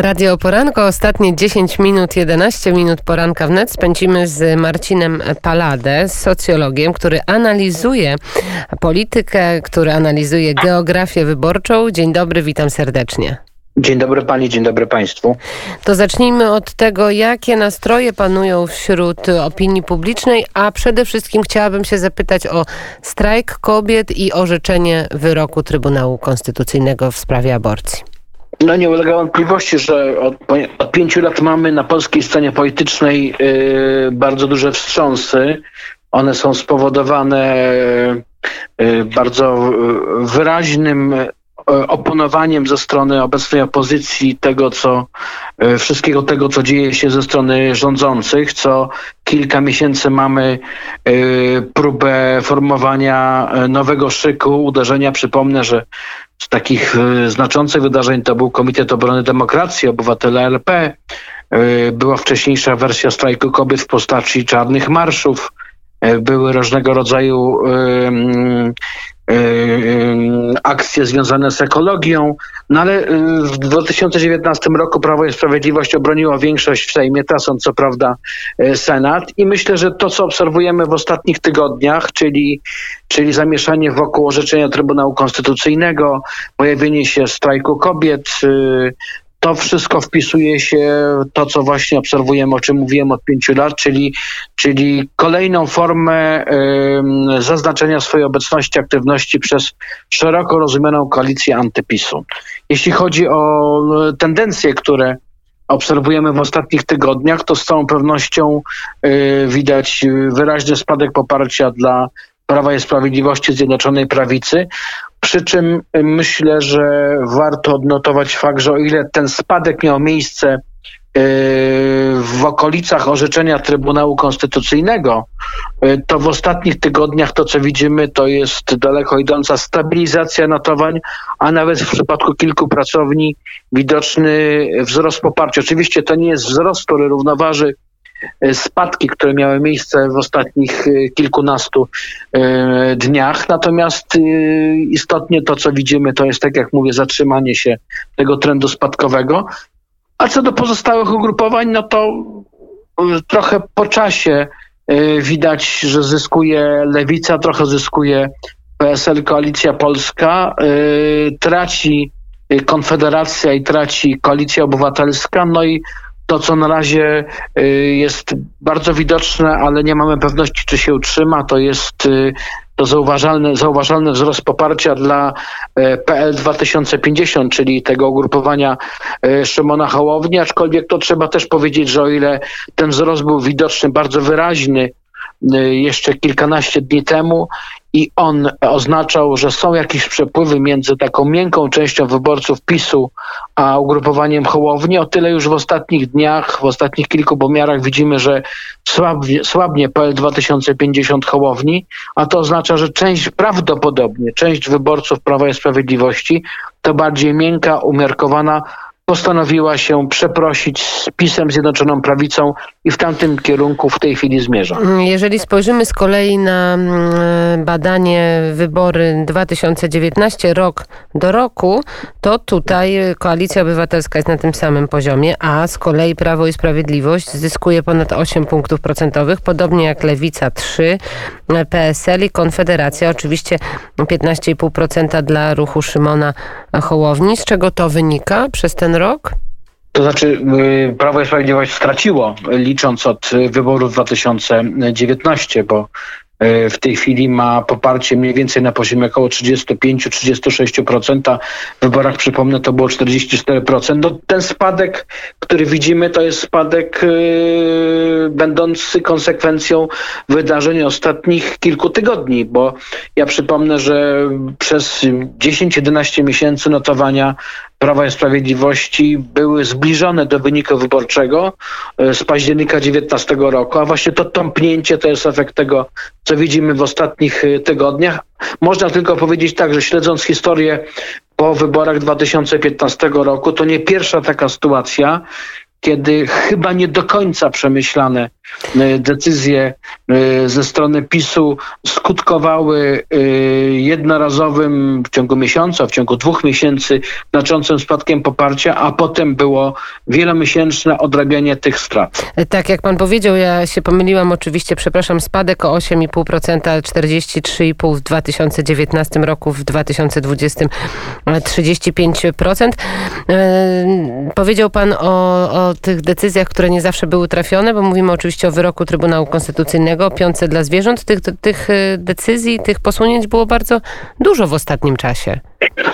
Radio Poranko, ostatnie 10 minut, 11 minut poranka wnet spędzimy z Marcinem Paladę, socjologiem, który analizuje politykę, który analizuje geografię wyborczą. Dzień dobry, witam serdecznie. Dzień dobry Pani, dzień dobry Państwu. To zacznijmy od tego, jakie nastroje panują wśród opinii publicznej, a przede wszystkim chciałabym się zapytać o strajk kobiet i orzeczenie wyroku Trybunału Konstytucyjnego w sprawie aborcji. No nie ulega wątpliwości, że od, od pięciu lat mamy na polskiej scenie politycznej yy, bardzo duże wstrząsy. One są spowodowane yy, bardzo wyraźnym oponowaniem ze strony obecnej opozycji tego, co wszystkiego tego, co dzieje się ze strony rządzących, co kilka miesięcy mamy próbę formowania nowego szyku, uderzenia. Przypomnę, że z takich e, znaczących wydarzeń to był Komitet Obrony Demokracji, Obywatele. E, była wcześniejsza wersja strajku kobiet w postaci czarnych marszów. E, były różnego rodzaju akcje związane z ekologią, no ale w 2019 roku Prawo i Sprawiedliwość obroniło większość w Sejmie, tracąc co prawda Senat. I myślę, że to, co obserwujemy w ostatnich tygodniach, czyli, czyli zamieszanie wokół orzeczenia Trybunału Konstytucyjnego, pojawienie się strajku kobiet, to wszystko wpisuje się w to, co właśnie obserwujemy, o czym mówiłem od pięciu lat, czyli, czyli kolejną formę zaznaczenia swojej obecności, aktywności przez szeroko rozumianą koalicję antypisu. Jeśli chodzi o tendencje, które obserwujemy w ostatnich tygodniach, to z całą pewnością y, widać wyraźny spadek poparcia dla Prawa i Sprawiedliwości Zjednoczonej Prawicy, przy czym myślę, że warto odnotować fakt, że o ile ten spadek miał miejsce yy, w okolicach orzeczenia Trybunału Konstytucyjnego, yy, to w ostatnich tygodniach to, co widzimy, to jest daleko idąca stabilizacja notowań, a nawet w przypadku kilku pracowni widoczny wzrost poparcia. Oczywiście to nie jest wzrost, który równoważy spadki, które miały miejsce w ostatnich e, kilkunastu e, dniach. Natomiast istotnie to, co widzimy, to jest, tak jak mówię, zatrzymanie się tego trendu spadkowego. A co do pozostałych ugrupowań, no to trochę po czasie widać, że zyskuje Lewica, trochę zyskuje PSL Koalicja Polska, traci Konfederacja i traci Koalicja Obywatelska, no i to, co na razie y, jest bardzo widoczne, ale nie mamy pewności, czy się utrzyma, to jest y, to zauważalny, zauważalny wzrost poparcia dla y, PL 2050, czyli tego ugrupowania Szymona Hołowni, aczkolwiek to trzeba też powiedzieć, że o ile ten wzrost był widoczny, bardzo wyraźny jeszcze kilkanaście dni temu i on oznaczał, że są jakieś przepływy między taką miękką częścią wyborców PiSu a ugrupowaniem Hołowni. O tyle już w ostatnich dniach, w ostatnich kilku pomiarach widzimy, że słabnie, słabnie PL 2050 Hołowni, a to oznacza, że część prawdopodobnie, część wyborców Prawa i Sprawiedliwości to bardziej miękka, umiarkowana postanowiła się przeprosić z PiSem, Zjednoczoną Prawicą i w tamtym kierunku w tej chwili zmierza. Jeżeli spojrzymy z kolei na mm, badanie wybory 2019 rok do roku, to tutaj Koalicja Obywatelska jest na tym samym poziomie, a z kolei Prawo i Sprawiedliwość zyskuje ponad 8 punktów procentowych, podobnie jak Lewica 3, PSL i Konfederacja oczywiście 15,5% dla ruchu Szymona Hołowni. Z czego to wynika przez ten To znaczy y, Prawo i Sprawiedliwość straciło, licząc od wyborów 2019, bo y, w tej chwili ma poparcie mniej więcej na poziomie około 35-36%. W wyborach, przypomnę, to było 44%. No, ten spadek, który widzimy, to jest spadek yy, będący konsekwencją wydarzeń ostatnich kilku tygodni, bo ja przypomnę, że przez 10-11 miesięcy notowania Prawa i Sprawiedliwości były zbliżone do wyniku wyborczego e, z października 19 roku, a właśnie to tąpnięcie to jest efekt tego, co widzimy w ostatnich e, tygodniach. Można tylko powiedzieć tak, że śledząc historię po wyborach 2015 roku, to nie pierwsza taka sytuacja, kiedy chyba nie do końca przemyślane decyzje ze strony PiSu skutkowały jednorazowym w ciągu miesiąca, w ciągu dwóch miesięcy znaczącym spadkiem poparcia, a potem było wielomiesięczne odrabianie tych strat. Tak, jak pan powiedział, ja się pomyliłam oczywiście, przepraszam, spadek o 8,5%, 43,5% w 2019 roku, w 2020 35%. E, powiedział pan o, o tych decyzjach, które nie zawsze były trafione, bo mówimy oczywiście o wyroku Trybunału Konstytucyjnego, o piące dla zwierząt. Tych, tych e, decyzji, tych posunięć było bardzo dużo w ostatnim czasie.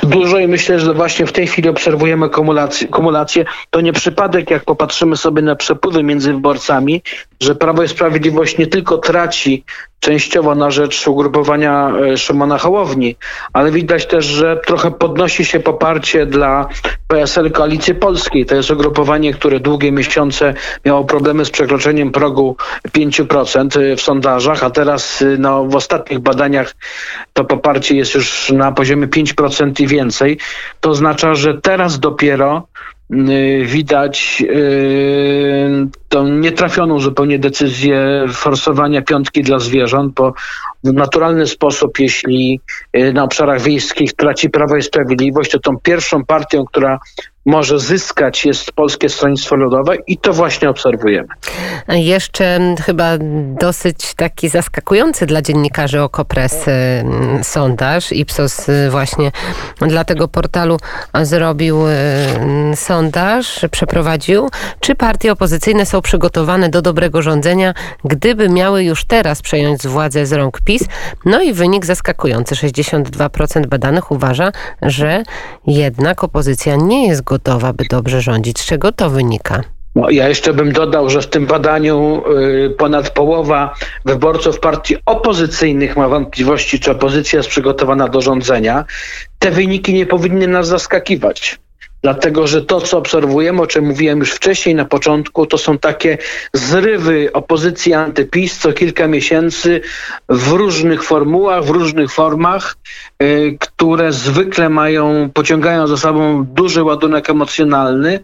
Dużo i myślę, że właśnie w tej chwili obserwujemy kumulację. kumulację. To nie przypadek, jak popatrzymy sobie na przepływy między wyborcami, że Prawo i Sprawiedliwość nie tylko traci częściowo na rzecz ugrupowania e, Szymona Hołowni, ale widać też, że trochę podnosi się poparcie dla PSL Koalicji Polskiej. To jest ugrupowanie, które długie miesiące miało problemy z przekroczeniem progu 5% e, w sondażach, a teraz e, no, w ostatnich badaniach to poparcie jest już na poziomie 5% i więcej. To oznacza, że teraz dopiero Y, widać y, tą nietrafioną zupełnie decyzję forsowania piątki dla zwierząt, bo w naturalny sposób, jeśli y, na obszarach wiejskich traci Prawo i Sprawiedliwość, to tą pierwszą partią, która może zyskać jest Polskie Stronnictwo Ludowe i to właśnie obserwujemy. Jeszcze chyba dosyć taki zaskakujący dla dziennikarzy Okopres sondaż. Ipsos właśnie dla tego portalu zrobił sondaż, przeprowadził. Czy partie opozycyjne są przygotowane do dobrego rządzenia, gdyby miały już teraz przejąć władzę z rąk PiS? No i wynik zaskakujący. 62% badanych uważa, że jednak opozycja nie jest gotowa gotowa, by dobrze rządzić. Z czego to wynika? No, ja jeszcze bym dodał, że w tym badaniu y, ponad połowa wyborców partii opozycyjnych ma wątpliwości, czy opozycja jest przygotowana do rządzenia. Te wyniki nie powinny nas zaskakiwać. Dlatego, że to, co obserwujemy, o czym mówiłem już wcześniej na początku, to są takie zrywy opozycji antypis co kilka miesięcy w różnych formułach, w różnych formach, y, które zwykle mają, pociągają za sobą duży ładunek emocjonalny,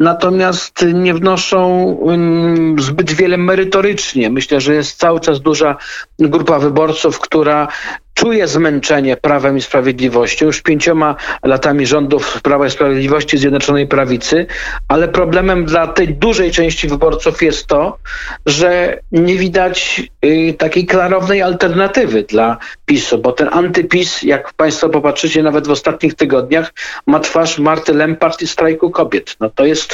natomiast nie wnoszą mm, zbyt wiele merytorycznie. Myślę, że jest cały czas duża grupa wyborców, która czuje zmęczenie Prawem i Sprawiedliwością, już pięcioma latami rządów Prawa i Sprawiedliwości Zjednoczonej Prawicy, ale problemem dla tej dużej części wyborców jest to, że nie widać y, takiej klarownej alternatywy dla PiSu, bo ten antypis, jak Państwo popatrzycie nawet w ostatnich tygodniach, ma twarz Marty Lempart i strajku kobiet. No to jest,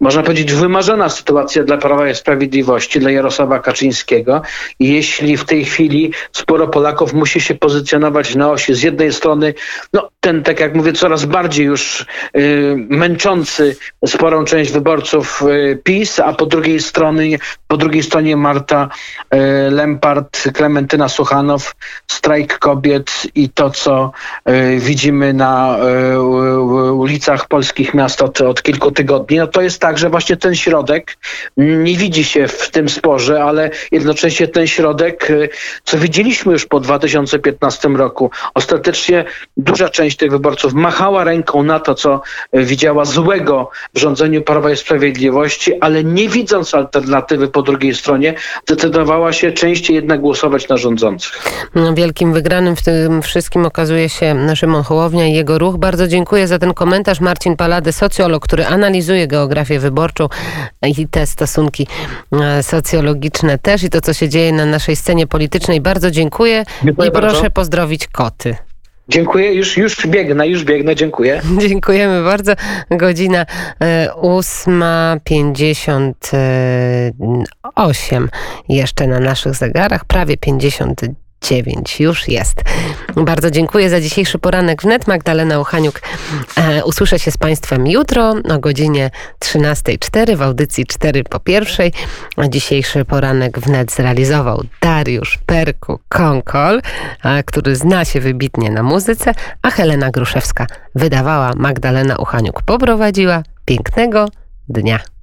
można powiedzieć, wymarzona sytuacja dla Prawa i Sprawiedliwości, dla Jarosława Kaczyńskiego. Jeśli w tej chwili sporo Polaków musi się pozycjonować na osi z jednej strony, no ten, tak jak mówię, coraz bardziej już y, męczący sporą część wyborców y, PiS, a po drugiej stronie, po drugiej stronie Marta y, Lempart, Klementyna Suchanow, strajk kobiet i to, co y, widzimy na y, ulicach polskich miast od, od kilku tygodni, no to jest tak, że właśnie ten środek nie widzi się w tym sporze, ale jednocześnie ten środek, y, co widzieliśmy już po 2015 roku, ostatecznie duża część tych wyborców machała ręką na to, co widziała złego w rządzeniu Prawa i Sprawiedliwości, ale nie widząc alternatywy po drugiej stronie, zdecydowała się częściej jednak głosować na rządzących. No, wielkim wygranym w tym wszystkim okazuje się Szymon Hołownia i jego ruch. Bardzo dziękuję za ten komentarz. Marcin Palady, socjolog, który analizuje geografię wyborczą i te stosunki e, socjologiczne też i to, co się dzieje na naszej scenie politycznej. Bardzo dziękuję, dziękuję i proszę bardzo. pozdrowić koty. Dziękuję, już, już biegnę, już biegnę, dziękuję. Dziękujemy bardzo. Godzina 8.58 e, jeszcze na naszych zegarach, prawie 50 9 już jest. Bardzo dziękuję za dzisiejszy poranek wnet. Magdalena Uchaniuk. E, usłyszę się z Państwem jutro o godzinie 13.04 w audycji 4 po pierwszej. Dzisiejszy poranek wnet zrealizował Dariusz Perku Konkol, e, który zna się wybitnie na muzyce, a Helena Gruszewska wydawała, Magdalena Uchaniuk poprowadziła. Pięknego dnia.